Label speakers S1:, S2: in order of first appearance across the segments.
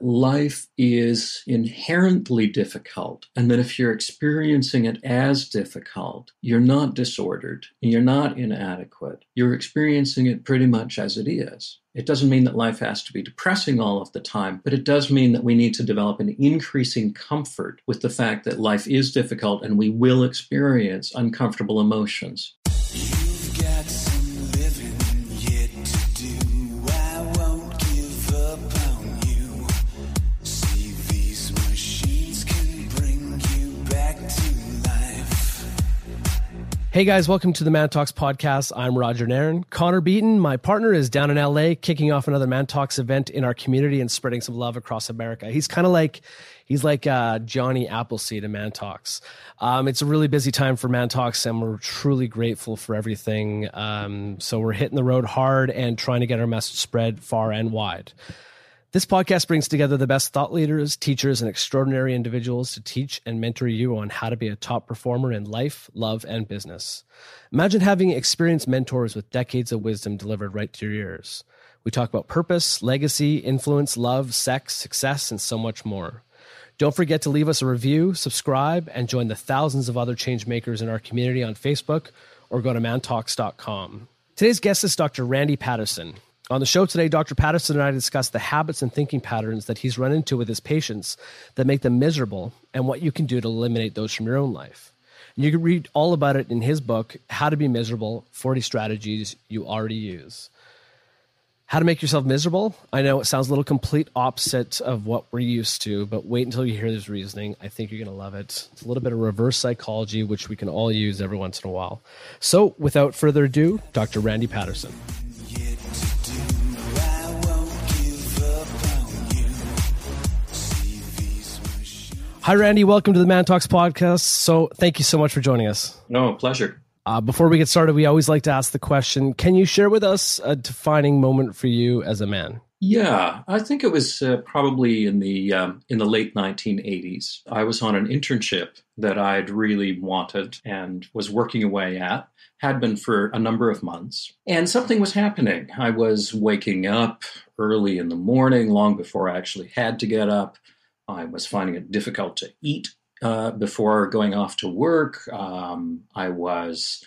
S1: life is inherently difficult, and that if you're experiencing it as difficult, you're not disordered, and you're not inadequate, you're experiencing it pretty much as it is. It doesn't mean that life has to be depressing all of the time, but it does mean that we need to develop an increasing comfort with the fact that life is difficult and we will experience uncomfortable emotions.
S2: Hey guys, welcome to the Man Talks podcast. I'm Roger Nairn. Connor Beaton, my partner, is down in LA kicking off another Man Talks event in our community and spreading some love across America. He's kind of like he's like uh, Johnny Appleseed in Man Talks. Um, it's a really busy time for Man Talks, and we're truly grateful for everything. Um, so we're hitting the road hard and trying to get our message spread far and wide. This podcast brings together the best thought leaders, teachers, and extraordinary individuals to teach and mentor you on how to be a top performer in life, love, and business. Imagine having experienced mentors with decades of wisdom delivered right to your ears. We talk about purpose, legacy, influence, love, sex, success, and so much more. Don't forget to leave us a review, subscribe, and join the thousands of other change makers in our community on Facebook or go to mantalks.com. Today's guest is Dr. Randy Paterson. On the show today, Dr. Paterson and I discuss the habits and thinking patterns that he's run into with his patients that make them miserable and what you can do to eliminate those from your own life. And you can read all about it in his book, How to Be Miserable 40 Strategies You Already Use. How to make yourself miserable? I know it sounds a little complete opposite of what we're used to, but wait until you hear this reasoning. I think you're going to love it. It's a little bit of reverse psychology, which we can all use every once in a while. So, without further ado, Dr. Randy Paterson. Hi, Randy. Welcome to the Man Talks podcast. So, thank you so much for joining us.
S1: No, pleasure.
S2: Uh, before we get started, we always like to ask the question Can you share with us a defining moment for you as a man?
S1: Yeah, I think it was uh, probably in the um, in the late 1980s. I was on an internship that I'd really wanted and was working away at. Had been for a number of months, and something was happening. I was waking up early in the morning, long before I actually had to get up. I was finding it difficult to eat uh, before going off to work. Um, I was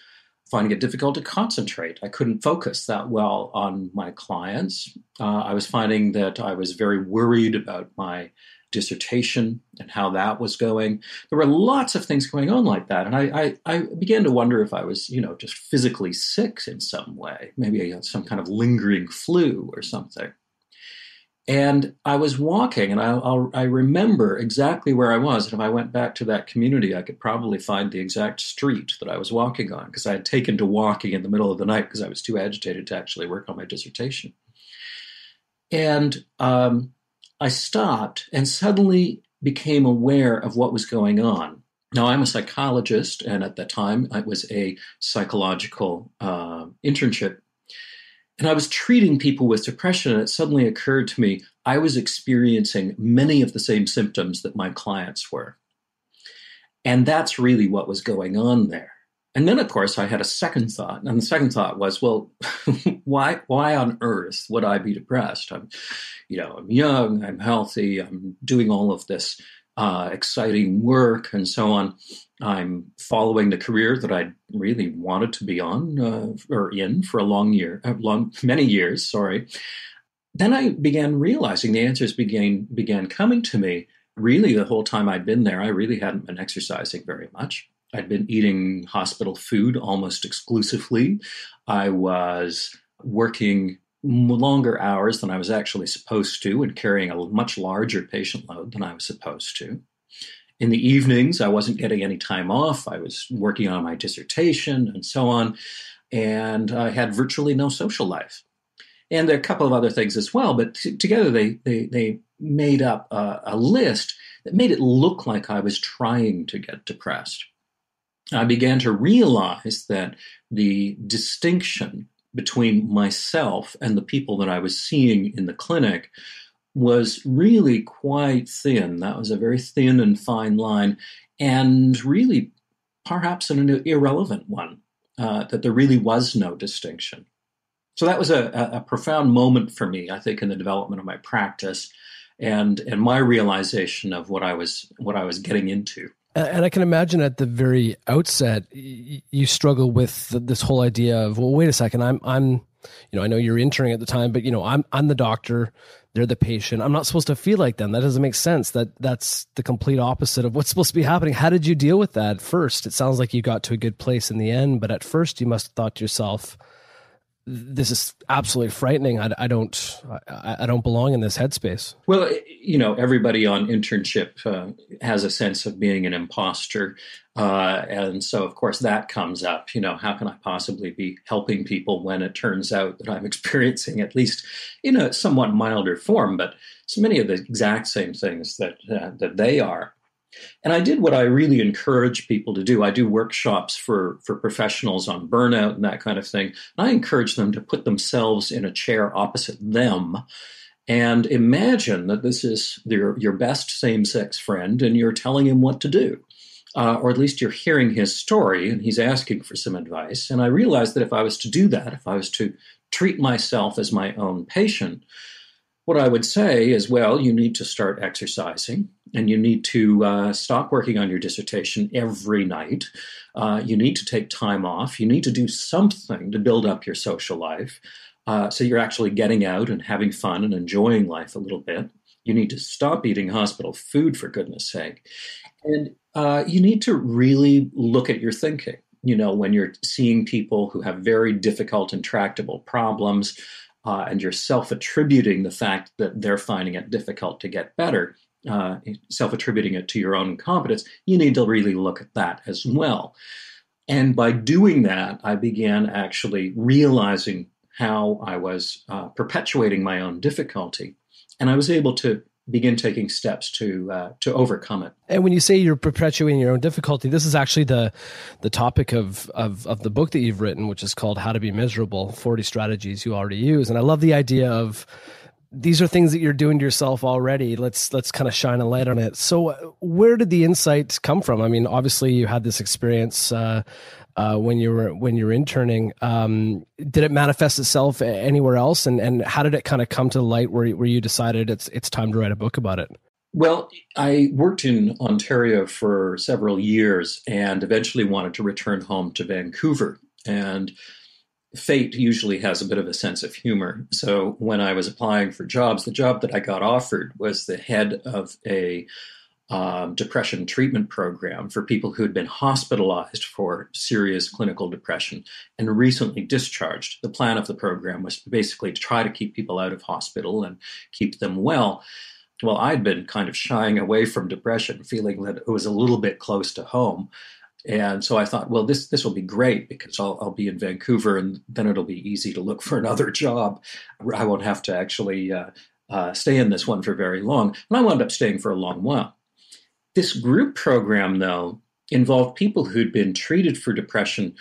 S1: finding it difficult to concentrate. I couldn't focus that well on my clients. Uh, I was finding that I was very worried about my dissertation and how that was going. There were lots of things going on like that, and I, I, I began to wonder if I was, you know, just physically sick in some way. Maybe I had some kind of lingering flu or something. And I was walking, and I, I'll, i remember exactly where I was. And if I went back to that community, I could probably find the exact street that I was walking on because I had taken to walking in the middle of the night because I was too agitated to actually work on my dissertation. And um, I stopped and suddenly became aware of what was going on. Now, I'm a psychologist, and at the time, it was a psychological uh, internship and I was treating people with depression, and it suddenly occurred to me I was experiencing many of the same symptoms that my clients were. And that's really what was going on there. And then, of course, I had a second thought, and the second thought was, well, why, why on earth would I be depressed? I'm, you know, I'm young, I'm healthy, I'm doing all of this uh, exciting work, and so on. I'm following the career that I really wanted to be on uh, or in for a long year, uh, long many years. Sorry. Then I began realizing the answers began began coming to me. Really, the whole time I'd been there, I really hadn't been exercising very much. I'd been eating hospital food almost exclusively. I was working longer hours than I was actually supposed to and carrying a much larger patient load than I was supposed to. In the evenings, I wasn't getting any time off. I was working on my dissertation and so on. And I had virtually no social life. And there are a couple of other things as well, but t- together they, they, they made up a, a list that made it look like I was trying to get depressed. I began to realize that the distinction between myself and the people that I was seeing in the clinic was really quite thin. That was a very thin and fine line, and really perhaps an irrelevant one, uh, that there really was no distinction. So that was a, a, profound moment for me, I think, in the development of my practice. and and my realization of what I was what I was getting into.
S2: And I can imagine at the very outset, you struggle with this whole idea of, well, wait a second, I'm, I'm, you know, I know you're interning at the time, but you know, I'm, I'm the doctor, they're the patient. I'm not supposed to feel like them. That doesn't make sense. That that's the complete opposite of what's supposed to be happening. How did you deal with that first? It sounds like you got to a good place in the end, but at first you must have thought to yourself, this is absolutely frightening. I, I don't, I, I, don't belong in this headspace.
S1: Well, you know, everybody on internship uh, has a sense of being an imposter, uh, and so of course that comes up. You know, how can I possibly be helping people when it turns out that I'm experiencing at least in a somewhat milder form, but so many of the exact same things that uh, that they are. And I did what I really encourage people to do. I do workshops for, for professionals on burnout and that kind of thing. And I encourage them to put themselves in a chair opposite them and imagine that this is your, your best same sex friend and you're telling him what to do. Uh, or at least you're hearing his story and he's asking for some advice. And I realized that if I was to do that, if I was to treat myself as my own patient, what I would say is, well, you need to start exercising and you need to uh, stop working on your dissertation every night. Uh, you need to take time off. You need to do something to build up your social life uh, so you're actually getting out and having fun and enjoying life a little bit. You need to stop eating hospital food, for goodness sake. And uh, you need to really look at your thinking. You know, when you're seeing people who have very difficult, intractable problems, uh, and you're self attributing the fact that they're finding it difficult to get better, uh, self attributing it to your own incompetence, you need to really look at that as well. And by doing that, I began actually realizing how I was uh, perpetuating my own difficulty. And I was able to begin taking steps to uh, to overcome it.
S2: And when you say you're perpetuating your own difficulty, this is actually the the topic of, of of the book that you've written, which is called "How to Be Miserable: Forty Strategies You Already Use." And I love the idea of these are things that you're doing to yourself already. Let's let's kind of shine a light on it. So, where did the insight come from? I mean, obviously, you had this experience uh, uh, when you were when you were interning. Um, did it manifest itself anywhere else, and and how did it kind of come to light where where you decided it's it's time to write a book about it?
S1: Well, I worked in Ontario for several years, and eventually wanted to return home to Vancouver. And fate usually has a bit of a sense of humor. So when I was applying for jobs, the job that I got offered was the head of a um, depression treatment program for people who had been hospitalized for serious clinical depression and recently discharged. The plan of the program was basically to try to keep people out of hospital and keep them well. Well, I'd been kind of shying away from depression, feeling that it was a little bit close to home. And so I thought, well, this this will be great because I'll, I'll be in Vancouver, and then it'll be easy to look for another job. I won't have to actually uh, uh, stay in this one for very long. And I wound up staying for a long while. This group program, though, involved people who'd been treated for depression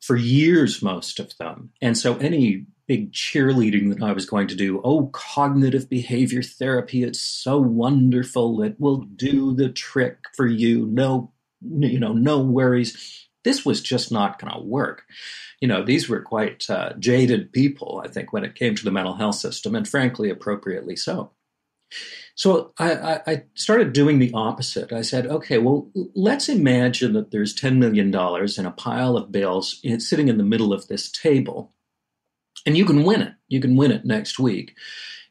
S1: for years, most of them. And so any big cheerleading that I was going to do, oh, cognitive behavior therapy, it's so wonderful. It will do the trick for you. No, you know, no worries. This was just not going to work. You know, these were quite uh, jaded people, I think, when it came to the mental health system, and frankly, appropriately so. So I, I, started doing the opposite. I said, okay, well, let's imagine that there's $10 million in a pile of bills sitting in the middle of this table, and you can win it. You can win it next week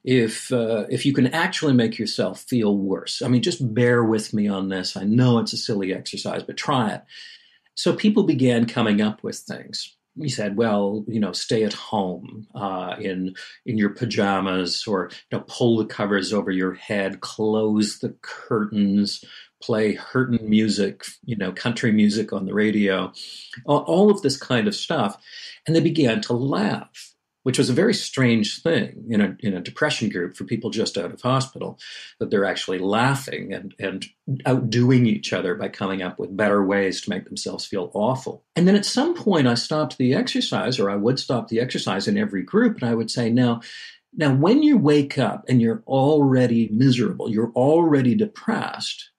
S1: if uh, if you can actually make yourself feel worse. I mean, just bear with me on this. I know it's a silly exercise, but try it. So people began coming up with things he said, well, you know, stay at home uh, in in your pajamas, or you know, pull the covers over your head, close the curtains, play hurtin' music, you know, country music on the radio, all of this kind of stuff, and they began to laugh which was a very strange thing in a, in a depression group for people just out of hospital, that they're actually laughing and, and outdoing each other by coming up with better ways to make themselves feel awful. And then at some point, I stopped the exercise, or I would stop the exercise in every group, and I would say, now, now, when you wake up and you're already miserable, you're already depressed,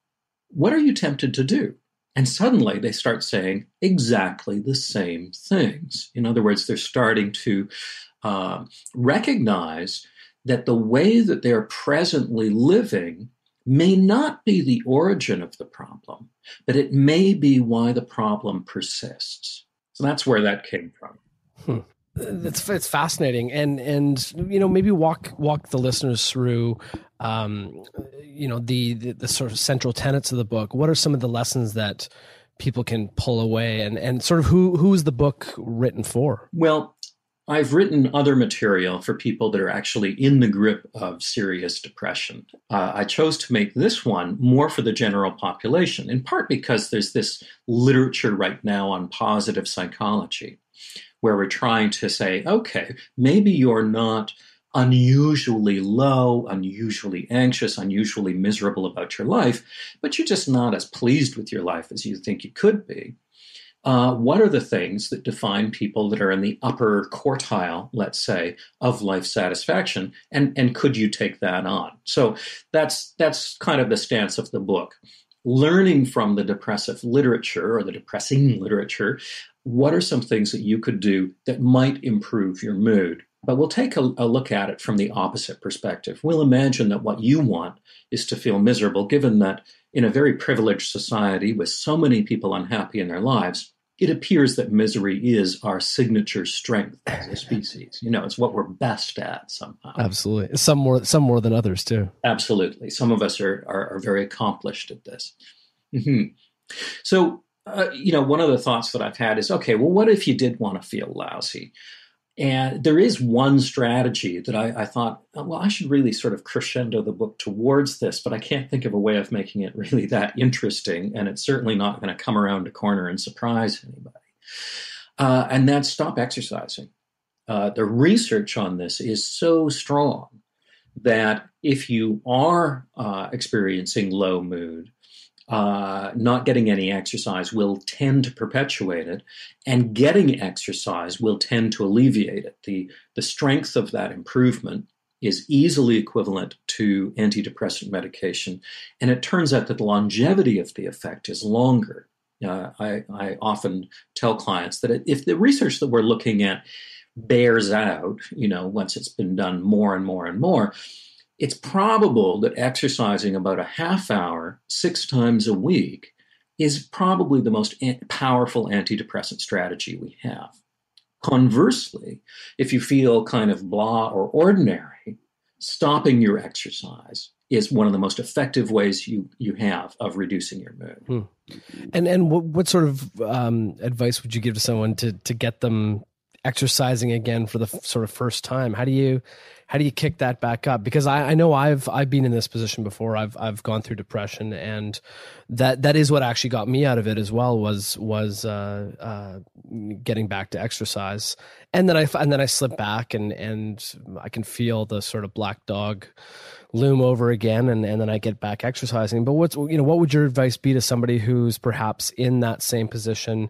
S1: what are you tempted to do? And suddenly they start saying exactly the same things. In other words, they're starting to uh, recognize that the way that they're presently living may not be the origin of the problem, but it may be why the problem persists. So that's where that came from.
S2: Hmm. It's it's fascinating, and and you know maybe walk walk the listeners through, um, you know the, the the sort of central tenets of the book. What are some of the lessons that people can pull away, and and sort of who who is the book written for?
S1: Well, I've written other material for people that are actually in the grip of serious depression. Uh, I chose to make this one more for the general population, in part because there's this literature right now on positive psychology, where we're trying to say, okay, maybe you're not unusually low, unusually anxious, unusually miserable about your life, but you're just not as pleased with your life as you think you could be uh, what are the things that define people that are in the upper quartile, let's say, of life satisfaction, and and could you take that on? So that's that's kind of the stance of the book. Learning from the depressive literature or the depressing literature, what are some things that you could do that might improve your mood? But we'll take a, a look at it from the opposite perspective. We'll imagine that what you want is to feel miserable, given that in a very privileged society with so many people unhappy in their lives, it appears that misery is our signature strength as a species. You know, it's what we're best at somehow.
S2: Absolutely. Some more some more than others too.
S1: Absolutely. Some of us are are, are very accomplished at this. Mm-hmm. So, uh, you know, one of the thoughts that I've had is, okay, well, what if you did want to feel lousy? And there is one strategy that I, I, thought, well, I should really sort of crescendo the book towards this, but I can't think of a way of making it really that interesting. And it's certainly not going to come around a corner and surprise anybody. Uh, and that's stop exercising. Uh, the research on this is so strong that if you are uh, experiencing low mood, uh, not getting any exercise will tend to perpetuate it, and getting exercise will tend to alleviate it. The, the strength of that improvement is easily equivalent to antidepressant medication, and it turns out that the longevity of the effect is longer. Uh, I, I often tell clients that if the research that we're looking at bears out, you know, once it's been done more and more and more, it's probable that exercising about a half hour six times a week is probably the most powerful antidepressant strategy we have. Conversely, if you feel kind of blah or ordinary, stopping your exercise is one of the most effective ways you you have of reducing your mood.
S2: Hmm. And and what, what sort of um, advice would you give to someone to to get them exercising again for the sort of first time? How do you how do you kick that back up? Because I, I know I've I've been in this position before. I've I've gone through depression, and that that is what actually got me out of it as well. Was was uh, uh, getting back to exercise, and then I and then I slip back, and and I can feel the sort of black dog loom over again, and and then I get back exercising. But what's you know what would your advice be to somebody who's perhaps in that same position?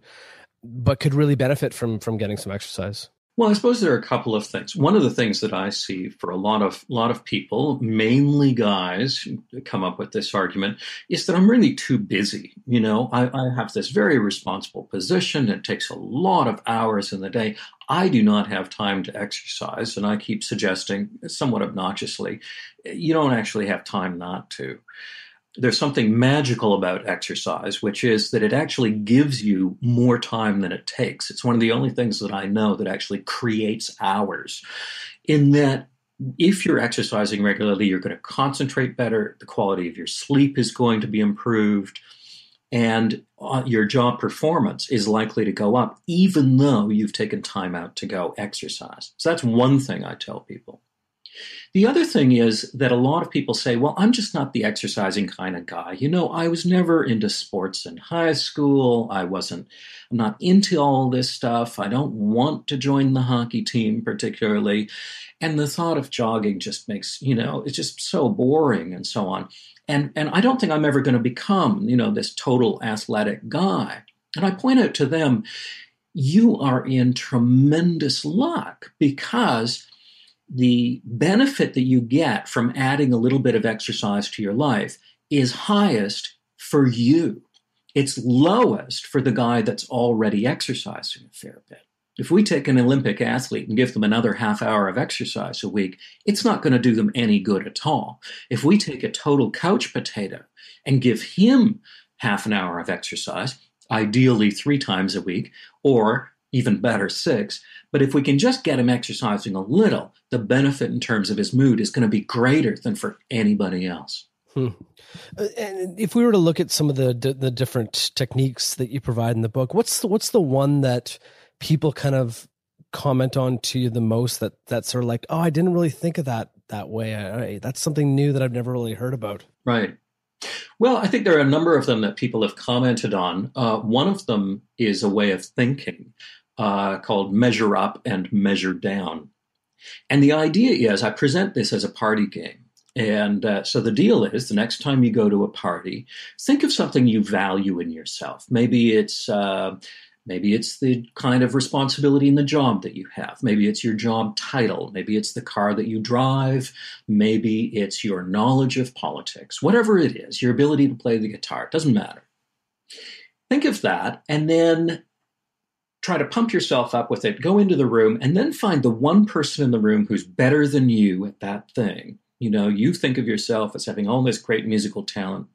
S2: But could really benefit from from getting some exercise
S1: well, I suppose there are a couple of things. One of the things that I see for a lot of lot of people, mainly guys, come up with this argument is that I'm really too busy. You know, I, I have this very responsible position. It takes a lot of hours in the day. I do not have time to exercise, and I keep suggesting, somewhat obnoxiously, you don't actually have time not to there's something magical about exercise, which is that it actually gives you more time than it takes. It's one of the only things that I know that actually creates hours. In that, if you're exercising regularly, you're going to concentrate better, the quality of your sleep is going to be improved, and uh, your job performance is likely to go up, even though you've taken time out to go exercise. So that's one thing I tell people. The other thing is that a lot of people say, well, I'm just not the exercising kind of guy. You know, I was never into sports in high school. I wasn't, I'm not into all this stuff. I don't want to join the hockey team particularly. And the thought of jogging just makes, you know, it's just so boring and so on. And, and I don't think I'm ever going to become, you know, this total athletic guy. And I point out to them, you are in tremendous luck because the benefit that you get from adding a little bit of exercise to your life is highest for you. It's lowest for the guy that's already exercising a fair bit. If we take an Olympic athlete and give them another half hour of exercise a week, it's not going to do them any good at all. If we take a total couch potato and give him half an hour of exercise, ideally three times a week, or even better, six. But if we can just get him exercising a little, the benefit in terms of his mood is going to be greater than for anybody else. Hmm.
S2: Uh, and if we were to look at some of the the different techniques that you provide in the book, what's the, what's the one that people kind of comment on to you the most that that's sort of like, oh, I didn't really think of that that way. I, I, that's something new that I've never really heard about.
S1: Right. Well, I think there are a number of them that people have commented on. Uh, one of them is a way of thinking uh, called Measure Up and Measure Down. And the idea is I present this as a party game. And uh, so the deal is the next time you go to a party, think of something you value in yourself. Maybe it's uh, maybe it's the kind of responsibility in the job that you have. Maybe it's your job title. Maybe it's the car that you drive. Maybe it's your knowledge of politics. Whatever it is, your ability to play the guitar. It doesn't matter. Think of that, and then try to pump yourself up with it, go into the room, and then find the one person in the room who's better than you at that thing. You know, you think of yourself as having all this great musical talent,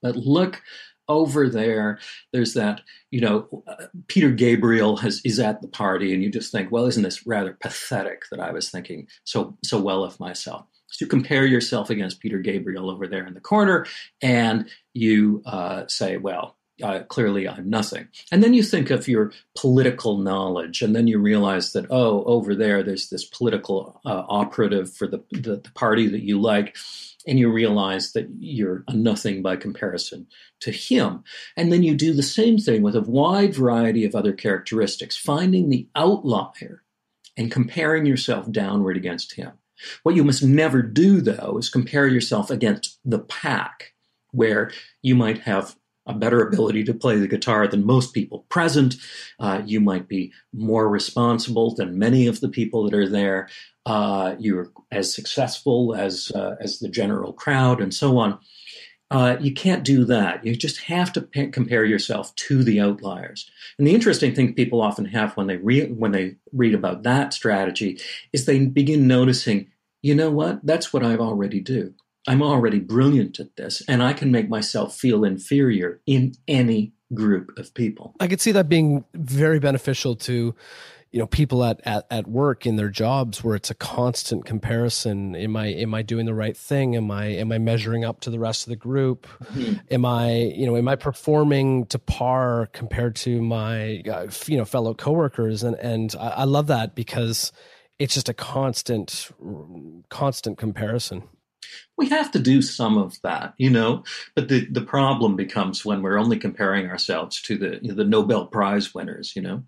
S1: but look over there. There's that, you know, uh, Peter Gabriel has, is at the party, and you just think, well, isn't this rather pathetic that I was thinking so so well of myself? So you compare yourself against Peter Gabriel over there in the corner, and you uh, say, well, uh, clearly I'm nothing. And then you think of your political knowledge, and then you realize that, oh, over there, there's this political uh, operative for the, the, the, party that you like, and you realize that you're a nothing by comparison to him. And then you do the same thing with a wide variety of other characteristics, finding the outlier and comparing yourself downward against him. What you must never do, though, is compare yourself against the pack, where you might have a better ability to play the guitar than most people present. Uh, you might be more responsible than many of the people that are there. Uh, you're as successful as uh, as the general crowd, and so on. Uh, you can't do that. You just have to p- compare yourself to the outliers. And the interesting thing people often have when they re- when they read about that strategy is they begin noticing, you know what? That's what I already do. I'm already brilliant at this and I can make myself feel inferior in any group of people.
S2: I could see that being very beneficial to you know people at, at at work in their jobs where it's a constant comparison. Am i am i doing the right thing? Am i am i measuring up to the rest of the group? Mm-hmm. am i you know am i performing to par compared to my uh, you know fellow coworkers? And and I, I love that because it's just a constant constant comparison
S1: we have to do some of that, you know. But the, the problem becomes when we're only comparing ourselves to the you know, the Nobel Prize winners, you know.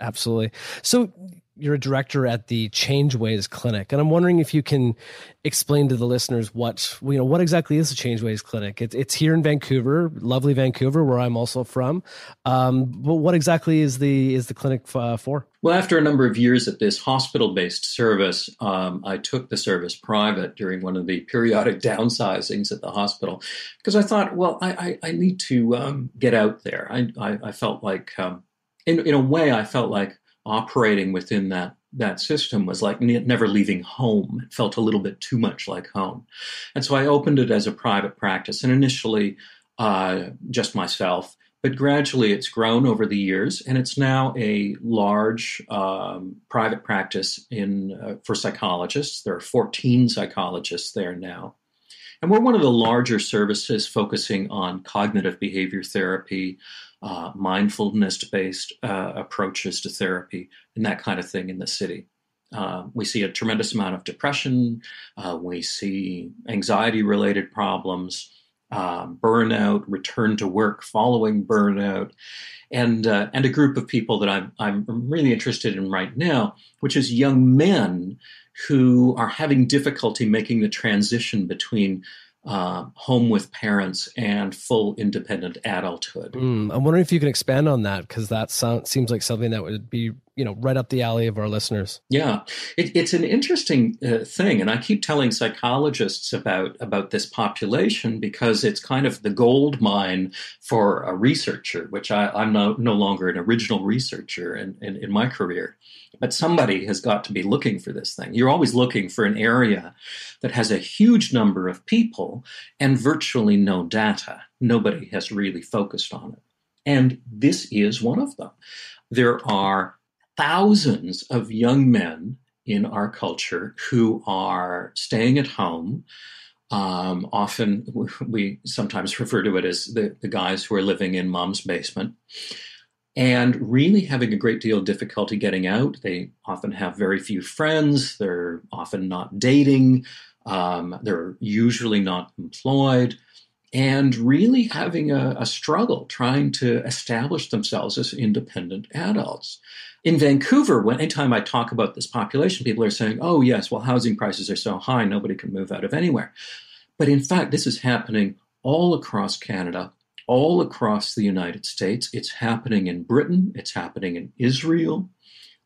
S2: Absolutely. So you're a director at the Changeways Clinic, and I'm wondering if you can explain to the listeners what you know what exactly is the Changeways Clinic. It's it's here in Vancouver, lovely Vancouver, where I'm also from. Um, but what exactly is the is the clinic uh, for?
S1: Well, after a number of years at this hospital-based service, um, I took the service private during one of the periodic downsizings at the hospital because I thought, well, I, I, I need to um, get out there. I, I, I felt like, um, in, in a way, I felt like operating within that that system was like never leaving home. It felt a little bit too much like home, and so I opened it as a private practice, and initially uh, just myself. But gradually, it's grown over the years, and it's now a large um, private practice in uh, for psychologists. There are 14 psychologists there now, and we're one of the larger services focusing on cognitive behavior therapy, uh, mindfulness based uh, approaches to therapy and that kind of thing in the city. Uh, we see a tremendous amount of depression. Uh, we see anxiety related problems, um, burnout, return to work following burnout, and, uh, and a group of people that I'm, I'm really interested in right now, which is young men who are having difficulty making the transition between uh, home with parents and full independent adulthood.
S2: Mm, I'm wondering if you can expand on that because that sound, seems like something that would be you know right up the alley of our listeners.
S1: Yeah, it, it's an interesting uh, thing, and I keep telling psychologists about about this population because it's kind of the gold mine for a researcher, which I, am no, no longer an original researcher in, in, in my career. But somebody has got to be looking for this thing. You're always looking for an area that has a huge number of people and virtually no data. Nobody has really focused on it. And this is one of them. There are thousands of young men in our culture who are staying at home. Um, often we sometimes refer to it as the, the guys who are living in mom's basement and really having a great deal of difficulty getting out. They often have very few friends. They're often not dating. Um, they're usually not employed and really having a, a, struggle trying to establish themselves as independent adults. In Vancouver, when anytime I talk about this population, people are saying, oh, yes, well, housing prices are so high, nobody can move out of anywhere. But in fact, this is happening all across Canada, all across the United States. It's happening in Britain, it's happening in Israel,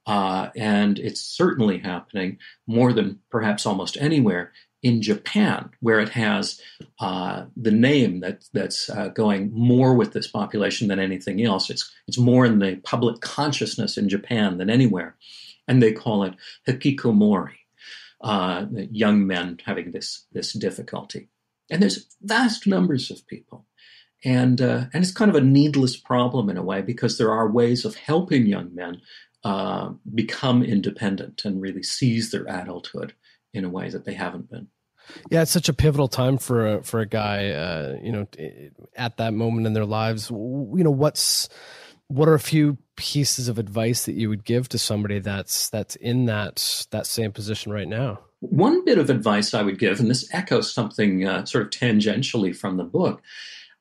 S1: uh, and it's certainly happening more than perhaps almost anywhere in Japan, where it has uh, the name that, that's uh, going more with this population than anything else. It's, it's more in the public consciousness in Japan than anywhere. And they call it hikikomori, uh, young men having this, this difficulty. And there's vast numbers of people. And, uh, and it's kind of a needless problem in a way because there are ways of helping young men uh, become independent and really seize their adulthood in a way that they haven't been.
S2: Yeah, it's such a pivotal time for a, for a guy, uh, you know, at that moment in their lives. You know, what's what are a few pieces of advice that you would give to somebody that's that's in that that same position right now?
S1: One bit of advice I would give, and this echoes something uh, sort of tangentially from the book,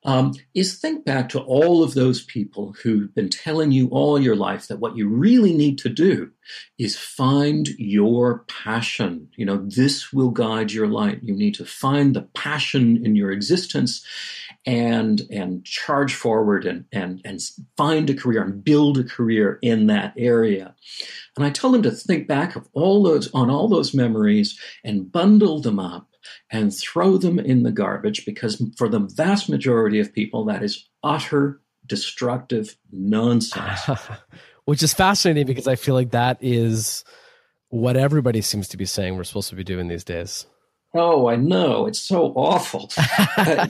S1: um, is think back to all of those people who've been telling you all your life that what you really need to do is find your passion. You know, this will guide your life. You need to find the passion in your existence and and charge forward and and and find a career and build a career in that area. And I tell them to think back of all those on all those memories and bundle them up and throw them in the garbage because for the vast majority of people, that is utter destructive nonsense.
S2: Which is fascinating because I feel like that is what everybody seems to be saying we're supposed to be doing these days.
S1: Oh, I know. It's so awful. uh,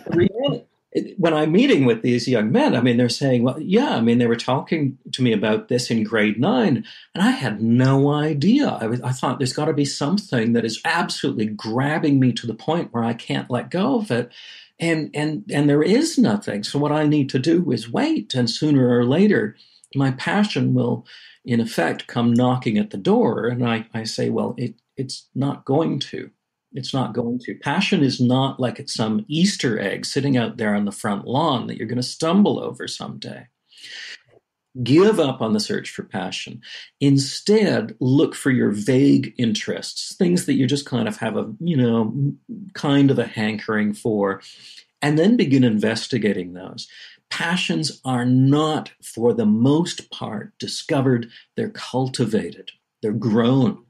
S1: when I'm meeting with these young men, I mean, they're saying, well, yeah, I mean, they were talking to me about this in grade nine, and I had no idea. I, was, I thought there's got to be something that is absolutely grabbing me to the point where I can't let go of it. And, and, and there is nothing. So what I need to do is wait. And sooner or later, my passion will, in effect, come knocking at the door. And I, I say, well, it, it's not going to. It's not going to. Passion is not like it's some Easter egg sitting out there on the front lawn that you're going to stumble over someday. Give up on the search for passion. Instead, look for your vague interests, things that you just kind of have a, you know, kind of a hankering for, and then begin investigating those. Passions are not, for the most part, discovered, they're cultivated, they're grown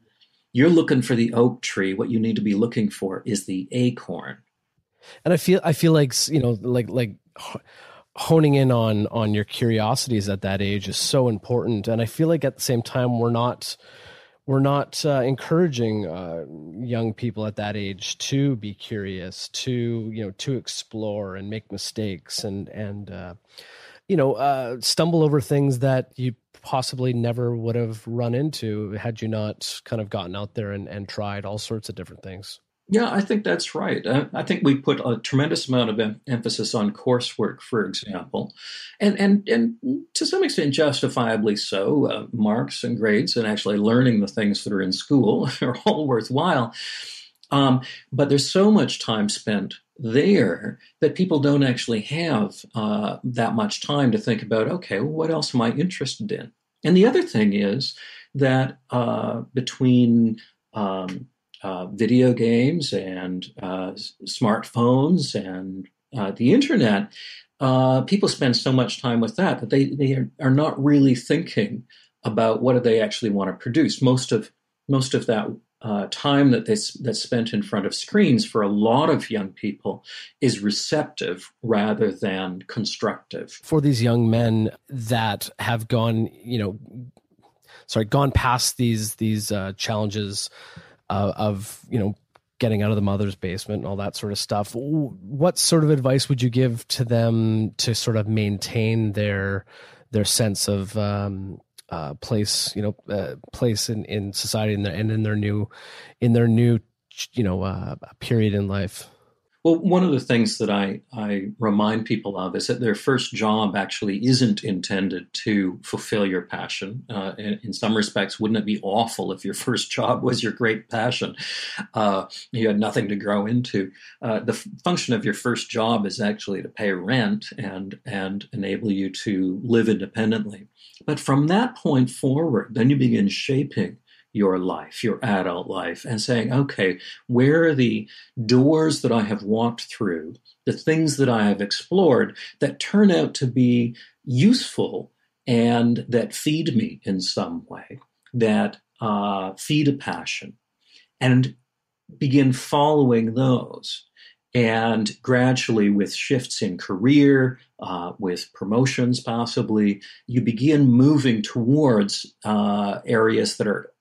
S1: you're looking for the oak tree. What you need to be looking for is the acorn.
S2: And I feel I feel like you know like like honing in on on your curiosities at that age is so important. And I feel like at the same time we're not we're not uh, encouraging uh, young people at that age to be curious, to you know, to explore and make mistakes and and uh, you know uh, stumble over things that you possibly never would have run into had you not kind of gotten out there and, and tried all sorts of different things.
S1: Yeah, I think that's right. I think we put a tremendous amount of em- emphasis on coursework, for example, and and and to some extent, justifiably so. Uh, marks and grades, and actually learning the things that are in school are all worthwhile. Um, but there's so much time spent there that people don't actually have uh, that much time to think about, okay, well, what else am I interested in? And the other thing is that uh, between um, uh, video games and uh, smartphones and uh, the internet, uh, people spend so much time with that that they, they are, are not really thinking about what do they actually want to produce. Most of most of that uh, time that they, that's spent in front of screens for a lot of young people is receptive rather than constructive.
S2: For these young men that have gone, you know, sorry, gone past these these uh, challenges uh, of you know getting out of the mother's basement and all that sort of stuff. What sort of advice would you give to them to sort of maintain their their sense of um, uh, place, you know, uh, place in, in society and, and in their new, in their new, you know, uh, period in life?
S1: Well, one of the things that I, I remind people of is that their first job actually isn't intended to fulfill your passion. Uh, in, in, some respects, wouldn't it be awful if your first job was your great passion? Uh, you had nothing to grow into. Uh, the f- function of your first job is actually to pay rent and and enable you to live independently. But from that point forward, then you begin shaping your life, your adult life, and saying, okay, where are the doors that I have walked through, the things that I have explored that turn out to be useful and that feed me in some way, that uh, feed a passion, and begin following those. And gradually, with shifts in career, uh, with promotions possibly, you begin moving towards uh, areas that are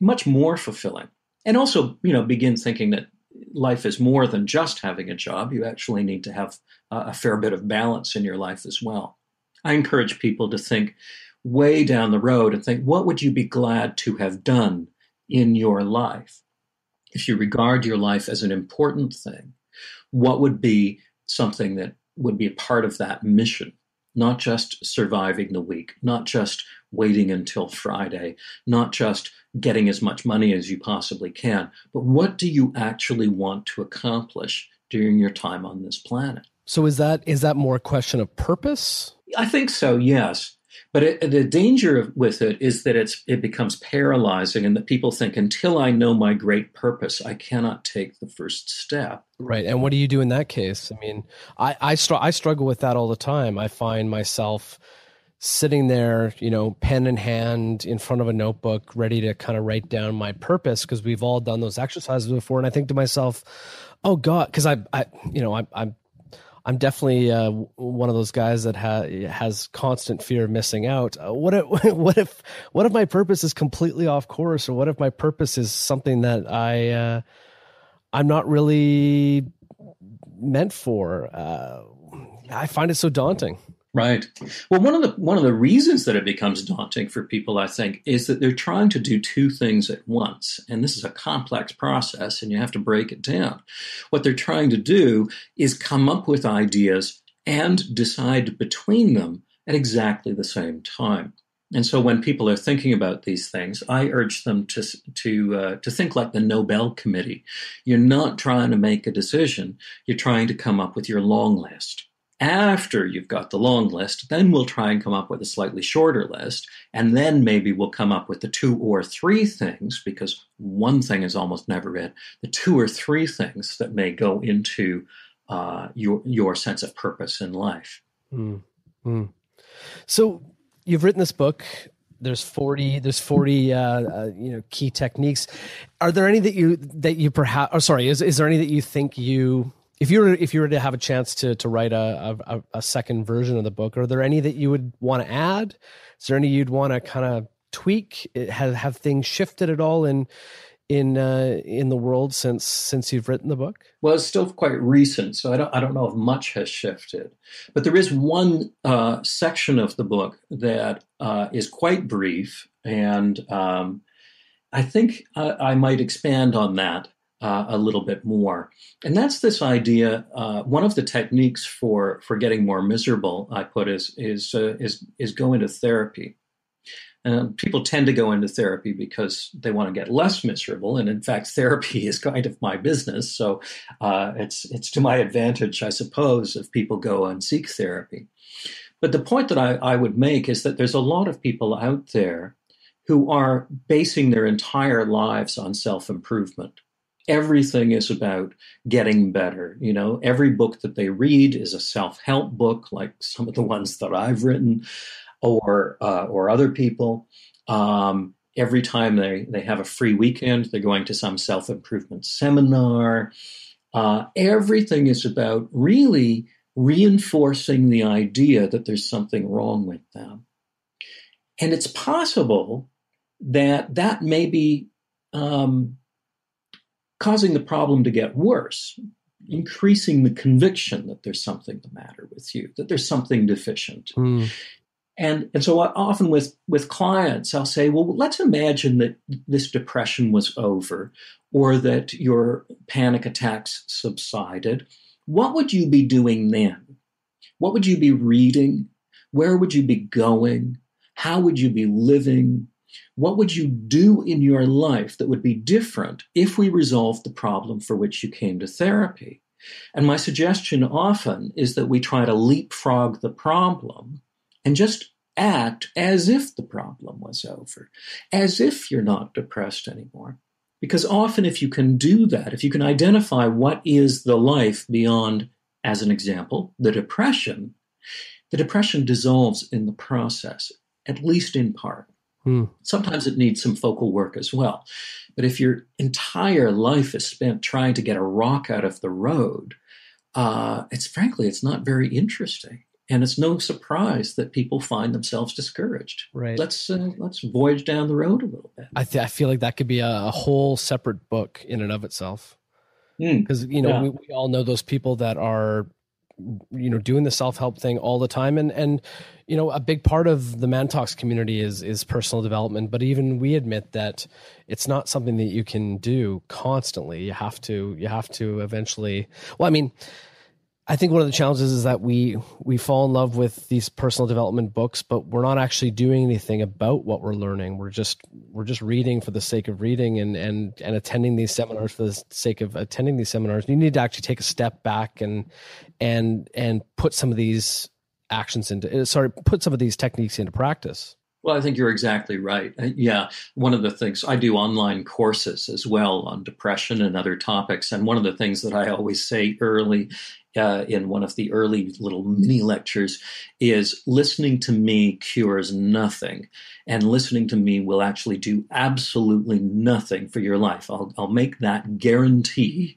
S1: much more fulfilling. And also, you know, begin thinking that life is more than just having a job. You actually need to have a fair bit of balance in your life as well. I encourage people to think way down the road and think, what would you be glad to have done in your life? If you regard your life as an important thing, what would be something that would be a part of that mission? Not just surviving the week, not just waiting until Friday, not just getting as much money as you possibly can, but what do you actually want to accomplish during your time on this planet?
S2: So is that is that more a question of purpose?
S1: I think so, yes. But it, the danger with it is that it's it becomes paralyzing, and that people think until I know my great purpose, I cannot take the first step.
S2: Right. And what do you do in that case? I mean, I I, str- I struggle with that all the time. I find myself sitting there, you know, pen in hand in front of a notebook, ready to kind of write down my purpose because we've all done those exercises before. And I think to myself, oh God, because I, I, you know, I, I'm, I'm definitely uh, one of those guys that ha- has constant fear of missing out. Uh, what if, what if, what if my purpose is completely off course, or what if my purpose is something that I, uh, I'm not really meant for? Uh, I find it so daunting.
S1: Right. Well, one of the one of the reasons that it becomes daunting for people, I think, is that they're trying to do two things at once, and this is a complex process, and you have to break it down. What they're trying to do is come up with ideas and decide between them at exactly the same time. And so, when people are thinking about these things, I urge them to to uh, to think like the Nobel Committee. You're not trying to make a decision; you're trying to come up with your long list after you've got the long list, then we'll try and come up with a slightly shorter list. And then maybe we'll come up with the two or three things, because one thing is almost never it, the two or three things that may go into uh, your, your sense of purpose in life.
S2: Mm. Mm. So you've written this book. There's 40, there's 40, uh, uh, you know, key techniques. Are there any that you, that you perhaps, or sorry, is, is there any that you think you if you were if you were to have a chance to to write a, a, a second version of the book, are there any that you would want to add? Is there any you'd want to kind of tweak? Have have things shifted at all in in uh, in the world since since you've written the book?
S1: Well, it's still quite recent, so I don't I don't know if much has shifted. But there is one uh, section of the book that uh, is quite brief, and um, I think I might expand on that uh, a little bit more. And that's this idea. Uh, one of the techniques for for getting more miserable, I put, is is uh, is is go into therapy. And people tend to go into therapy because they want to get less miserable, and in fact, therapy is kind of my business. So uh, it's it's to my advantage, I suppose, if people go and seek therapy. But the point that I, I would make is that there's a lot of people out there who are basing their entire lives on self improvement everything is about getting better. You know, every book that they read is a self help book, like some of the ones that I've written. or uh, or other people. Um, every time they, they have a free weekend, they're going to some self improvement seminar. Uh, everything is about really reinforcing the idea that there's something wrong with them. And it's possible that that may be um, causing the problem to get worse, increasing the conviction that there's something the matter with you, that there's something deficient. Mm. And, and so often with, with clients, I'll say, well, let's imagine that this depression was over or that your panic attacks subsided. What would you be doing then? What would you be reading? Where would you be going? How would you be living? What would you do in your life that would be different if we resolved the problem for which you came to therapy? And my suggestion often is that we try to leapfrog the problem and just act as if the problem was over, as if you're not depressed anymore. Because often, if you can do that, if you can identify what is the life beyond, as an example, the depression, the depression dissolves in the process, at least in part. Hmm. Sometimes it needs some focal work as well. But if your entire life is spent trying to get a rock out of the road, uh, it's frankly, it's not very interesting and it's no surprise that people find themselves discouraged.
S2: Right.
S1: Let's uh, let's voyage down the road a little bit.
S2: I th- I feel like that could be a, a, whole separate book in and of itself. Because mm, you know yeah. we, we all know those people that are you know doing the self-help thing all the time. And and you know a big part of the man talks community is is personal development. But even we admit that it's not something that you can do constantly. You have to you have to eventually well i mean I think one of the challenges is that we we fall in love with these personal development books, but we're not actually doing anything about what we're learning. We're just we're just reading for the sake of reading and and and attending these seminars for the sake of attending these seminars. You need to actually take a step back and and and put some of these actions into sorry put some of these techniques into practice.
S1: Well, I think you're exactly right. Uh, yeah, one of the things I do online courses as well on depression and other topics. And one of the things that I always say early uh, in one of the early little mini lectures is listening to me cures nothing. And listening to me will actually do absolutely nothing for your life. I'll, I'll make that guarantee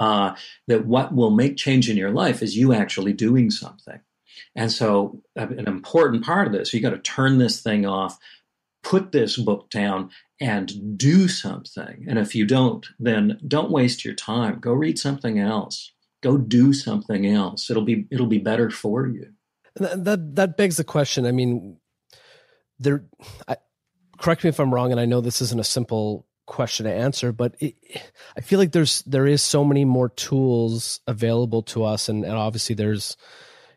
S1: uh, that what will make change in your life is you actually doing something. And so, uh, an important part of this, you got to turn this thing off, put this book down, and do something. And if you don't, then don't waste your time. Go read something else. Go do something else. It'll be it'll be better for you.
S2: That that begs the question. I mean, there. I, correct me if I'm wrong, and I know this isn't a simple question to answer, but it, I feel like there's there is so many more tools available to us, and, and obviously there's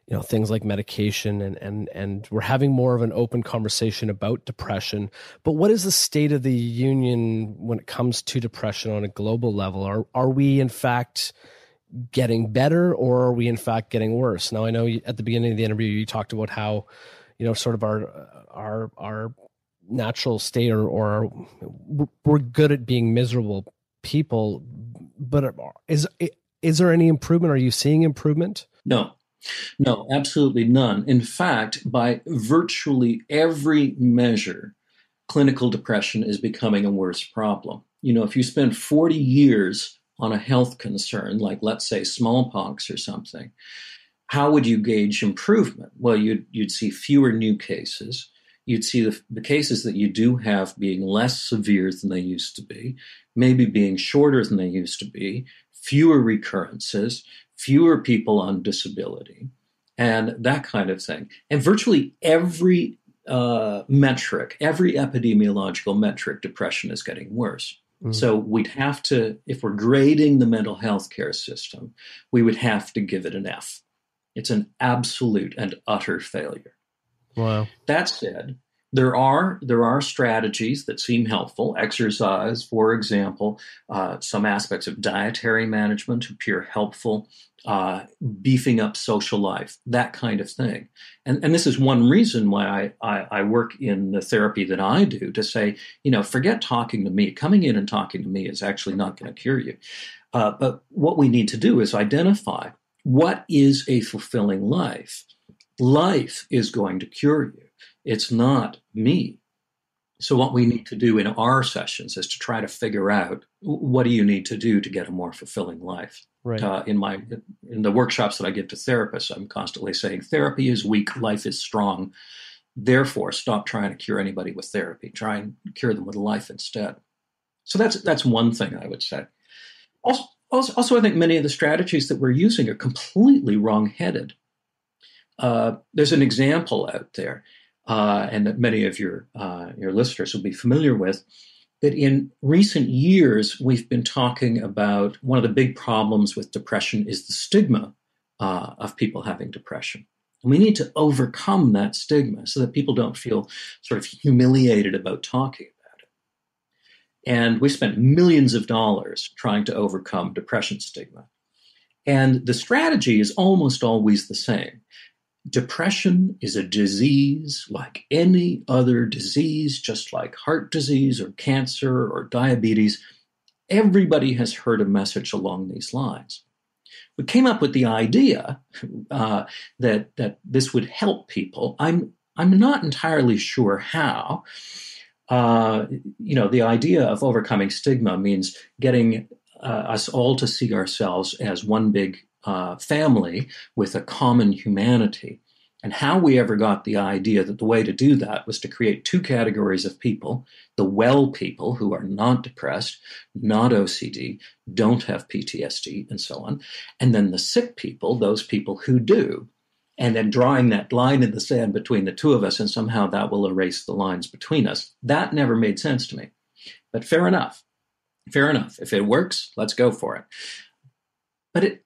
S2: you know things like medication and and and we're having more of an open conversation about depression. But what is the state of the union when it comes to depression on a global level? Are are we in fact getting better or are we in fact getting worse? Now i know at the beginning of the interview you talked about how you know sort of our our our natural state or or we're good at being miserable people but is is there any improvement? Are you seeing improvement?
S1: No no, absolutely none. In fact, by virtually every measure, clinical depression is becoming a worse problem. You know, if you spend 40 years on a health concern, like let's say smallpox or something, how would you gauge improvement? Well, you'd, you'd see fewer new cases. You'd see the, the cases that you do have being less severe than they used to be, maybe being shorter than they used to be, fewer recurrences, fewer people on disability, and that kind of thing. And virtually every uh, metric, every epidemiological metric, depression is getting worse. Mm-hmm. So we'd have to, if we're grading the mental health care system, we would have to give it an F. It's an absolute and utter failure.
S2: Wow.
S1: That said, there are there are strategies that seem helpful. Exercise, for example, uh, some aspects of dietary management appear helpful. Uh, beefing up social life, that kind of thing, and and this is one reason why I, I, I work in the therapy that I do to say, you know, forget talking to me. Coming in and talking to me is actually not going to cure you. Uh, but what we need to do is identify what is a fulfilling life. Life is going to cure you It's not me. So, what we need to do in our sessions is to try to figure out what do you need to do to get a more fulfilling life.
S2: Right.
S1: Uh, in my in the workshops that I give to therapists, I'm constantly saying therapy is weak, life is strong. Therefore, stop trying to cure anybody with therapy. Try and cure them with life instead. So that's that's one thing I would say. Also, also, also I think many of the strategies that we're using are completely wrong-headed. Uh, there's an example out there uh, and that many of your uh, your listeners will be familiar with, that in recent years we've been talking about one of the big problems with depression is the stigma uh, of people having depression. And we need to overcome that stigma so that people don't feel sort of humiliated about talking about it. And we spent millions of dollars trying to overcome depression stigma. And the strategy is almost always the same. Depression is a disease like any other disease, just like heart disease or cancer or diabetes. Everybody has heard a message along these lines. We came up with the idea uh, that that this would help people. I'm I'm not entirely sure how. Uh, you know, the idea of overcoming stigma means getting uh, us all to see ourselves as one big uh, family with a common humanity. And how we ever got the idea that the way to do that was to create two categories of people the well people who are not depressed, not OCD, don't have PTSD, and so on. And then the sick people, those people who do. And then drawing that line in the sand between the two of us, and somehow that will erase the lines between us. That never made sense to me. But fair enough. Fair enough. If it works, let's go for it. But it,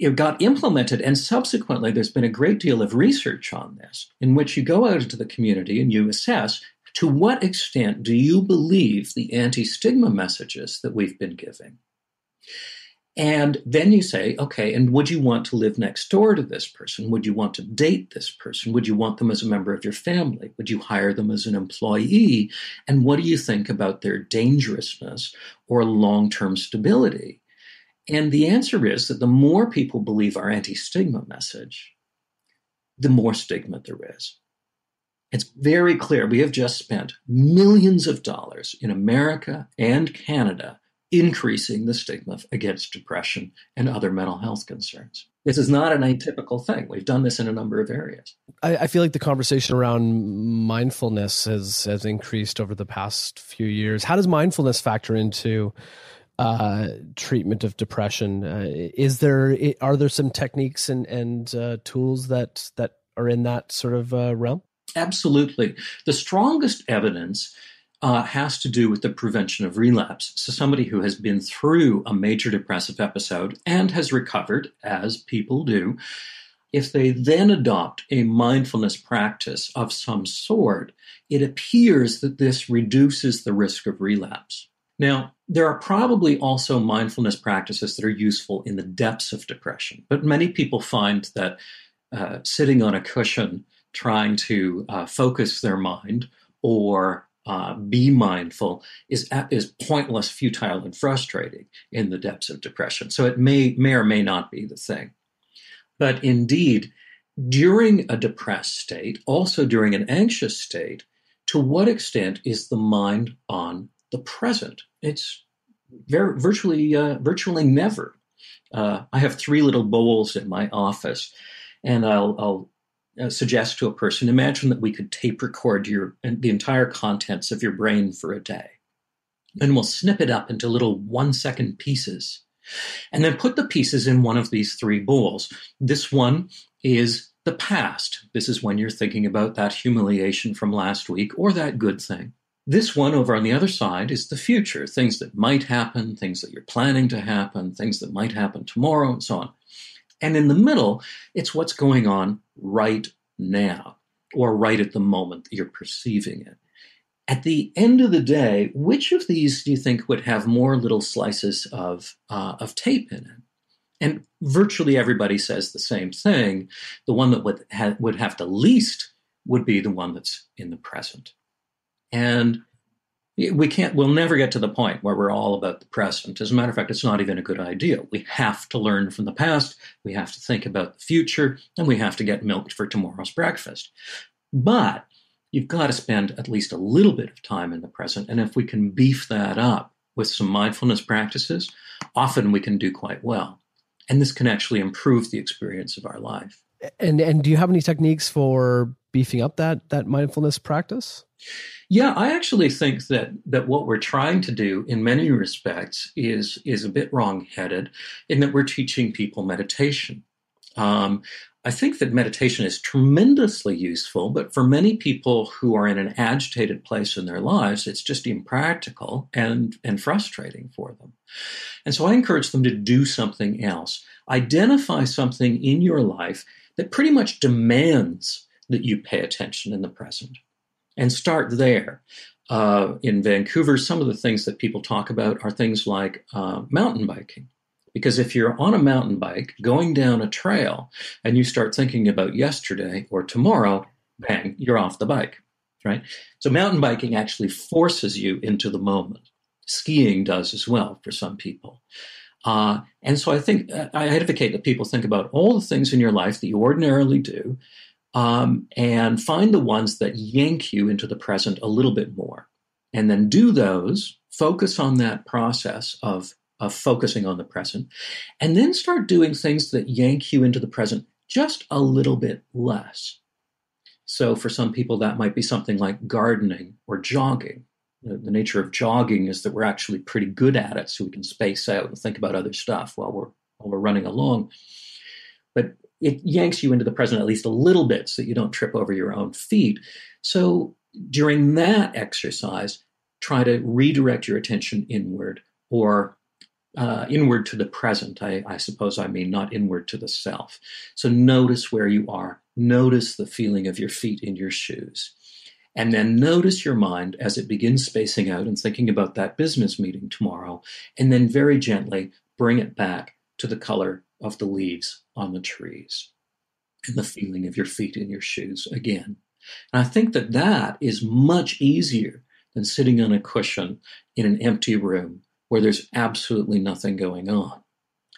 S1: it got implemented, and subsequently, there's been a great deal of research on this, in which you go out into the community and you assess to what extent do you believe the anti stigma messages that we've been giving? And then you say, okay, and would you want to live next door to this person? Would you want to date this person? Would you want them as a member of your family? Would you hire them as an employee? And what do you think about their dangerousness or long term stability? And the answer is that the more people believe our anti stigma message, the more stigma there is. It's very clear. We have just spent millions of dollars in America and Canada increasing the stigma against depression and other mental health concerns. This is not an atypical thing. We've done this in a number of areas.
S2: I, I, feel like the conversation around mindfulness has has increased over the past few years. How does mindfulness factor into uh, treatment of depression? Uh, is there are there some techniques and and uh, tools that that are in that sort of uh, realm?
S1: Absolutely. The strongest evidence uh, has to do with the prevention of relapse. So, somebody who has been through a major depressive episode and has recovered, as people do, if they then adopt a mindfulness practice of some sort, it appears that this reduces the risk of relapse. Now, there are probably also mindfulness practices that are useful in the depths of depression, but many people find that uh, sitting on a cushion trying to uh, focus their mind or uh, be mindful is is pointless, futile, and frustrating in the depths of depression. So it may may or may not be the thing. But indeed, during a depressed state, also during an anxious state, to what extent is the mind on the present? It's very virtually uh, virtually never. Uh, I have three little bowls in my office, and I'll, I'll uh, suggest to a person imagine that we could tape record your the entire contents of your brain for a day. And we'll snip it up into little one second pieces and then put the pieces in one of these three bowls. This one is the past. This is when you're thinking about that humiliation from last week or that good thing this one over on the other side is the future things that might happen things that you're planning to happen things that might happen tomorrow and so on and in the middle, it's what's going on right now or right at the moment that you're perceiving it. At the end of the day, which of these do you think would have more little slices of, uh, of tape in it? And virtually everybody says the same thing. The one that would, ha- would have the least would be the one that's in the present. And we can't we'll never get to the point where we're all about the present as a matter of fact it's not even a good idea we have to learn from the past we have to think about the future and we have to get milked for tomorrow's breakfast but you've got to spend at least a little bit of time in the present. And if we can beef that up with some mindfulness practices, often we can do quite well. And this can actually improve the experience of our life.
S2: And and do you have any techniques for beefing up that that mindfulness practice?
S1: Yeah, I actually think that that what we're trying to do in many respects is is a bit wrong-headed in that we're teaching people meditation. Um, I think that meditation is tremendously useful, but for many people who are in an agitated place in their lives, it's just impractical and, and frustrating for them. And so I encourage them to do something else. Identify something in your life that pretty much demands that you pay attention in the present and start there. Uh, in Vancouver, some of the things that people talk about are things like uh, mountain biking. Because if you're on a mountain bike going down a trail and you start thinking about yesterday or tomorrow, bang, you're off the bike, right? So mountain biking actually forces you into the moment. Skiing does as well for some people. Uh, and so I think uh, I advocate that people think about all the things in your life that you ordinarily do um, and find the ones that yank you into the present a little bit more. And then do those, focus on that process of of focusing on the present, and then start doing things that yank you into the present just a little bit less. So, for some people, that might be something like gardening or jogging. The, nature of jogging is that we're actually pretty good at it, so we can space out and think about other stuff while we're while we're running along. But it yanks you into the present at least a little bit, so that you don't trip over your own feet. So, during that exercise, try to redirect your attention inward or uh, inward to the present, I, I suppose I mean, not inward to the self. So notice where you are. Notice the feeling of your feet in your shoes. And then notice your mind as it begins spacing out and thinking about that business meeting tomorrow. And then very gently bring it back to the color of the leaves on the trees and the feeling of your feet in your shoes again. And I think that that is much easier than sitting on a cushion in an empty room where there's absolutely nothing going on.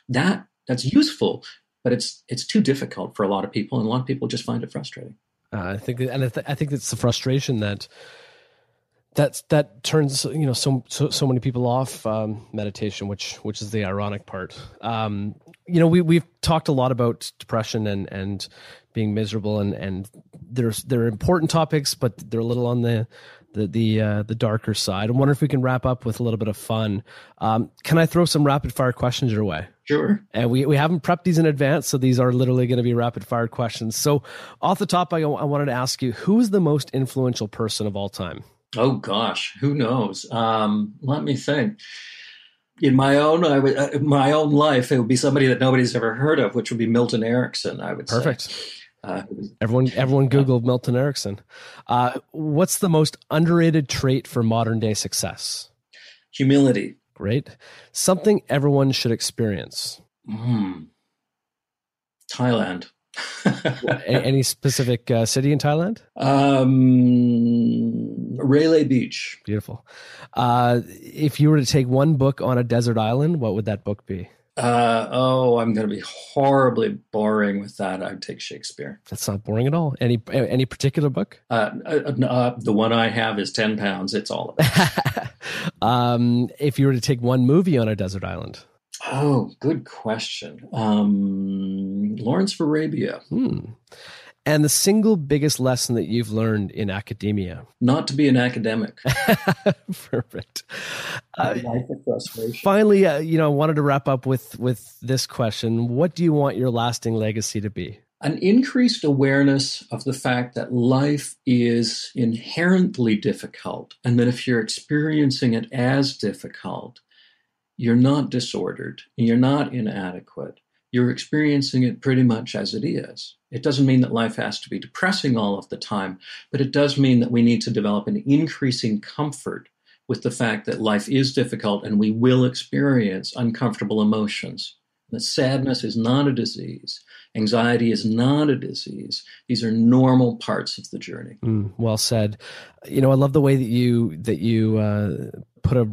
S1: That that's useful, but it's it's too difficult for a lot of people, and a lot of people just find it frustrating.
S2: Uh, I think, and I, th- I think it's the frustration that that that turns you know so so, so many people off um, meditation, which which is the ironic part. Um, you know, we we've talked a lot about depression and and being miserable, and and there's they're important topics, but they're a little on the the the uh, the darker side. I wonder if we can wrap up with a little bit of fun. Um, can I throw some rapid fire questions your way?
S1: Sure.
S2: And we, we haven't prepped these in advance, so these are literally going to be rapid fire questions. So, off the top, I, I wanted to ask you who is the most influential person of all time?
S1: Oh gosh, who knows? Um, let me think. In my own, I would, uh, my own life, it would be somebody that nobody's ever heard of, which would be Milton Erickson. I would
S2: Perfect.
S1: say.
S2: Uh, everyone, everyone, Googled Milton Erickson. Uh, what's the most underrated trait for modern day success?
S1: Humility.
S2: Great. Something everyone should experience.
S1: Mm. Thailand.
S2: Any specific uh, city in Thailand?
S1: Um, Railay Beach.
S2: Beautiful. Uh, if you were to take one book on a desert island, what would that book be?
S1: Uh, oh, I'm going to be horribly boring with that. I'd take Shakespeare.
S2: That's not boring at all. Any any particular book?
S1: Uh, uh, uh the one I have is ten pounds. It's all
S2: about. um, if you were to take one movie on a desert island.
S1: Oh, good question. Um, Lawrence of Arabia.
S2: Hmm and the single biggest lesson that you've learned in academia?
S1: Not to be an academic.
S2: Perfect. Uh, finally, uh, you know, I wanted to wrap up with with this question: What do you want your lasting legacy to be?
S1: An increased awareness of the fact that life is inherently difficult, and that if you're experiencing it as difficult, you're not disordered, you're not inadequate, you're experiencing it pretty much as it is. It doesn't mean that life has to be depressing all of the time, but it does mean that we need to develop an increasing comfort with the fact that life is difficult and we will experience uncomfortable emotions. That sadness is not a disease. Anxiety is not a disease. These are normal parts of the journey.
S2: Mm, well said. You know, I love the way that you that you uh, put a,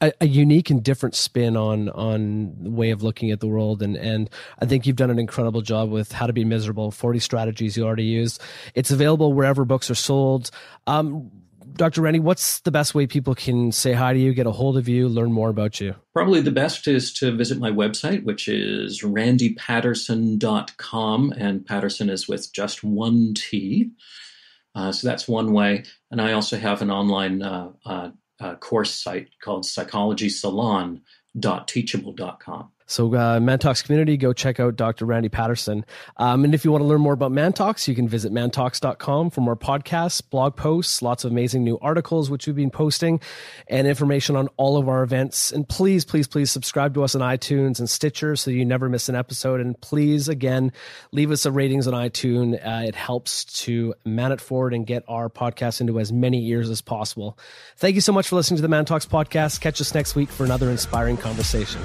S2: a, a unique and different spin on on the way of looking at the world, and and I think you've done an incredible job with How to Be Miserable. Forty strategies you already used. It's available wherever books are sold. Um, Dr. Randy, what's the best way people can say hi to you, get a hold of you, learn more about you?
S1: Probably the best is to visit my website, which is randypaterson.com. And Paterson is with just one T. Uh, so that's one way. And I also have an online uh, uh Uh, course site called psychologysalon.teachable.com.
S2: So, uh, Mantalks community, go check out Dr. Randy Paterson. Um, and if you want to learn more about ManTalks, you can visit mantalks.com for more podcasts, blog posts, lots of amazing new articles, which we've been posting, and information on all of our events. And please, please, please subscribe to us on iTunes and Stitcher so you never miss an episode. And please, again, leave us a ratings on iTunes. Uh, it helps to man it forward and get our podcast into as many ears as possible. Thank you so much for listening to the ManTalks podcast. Catch us next week for another inspiring conversation.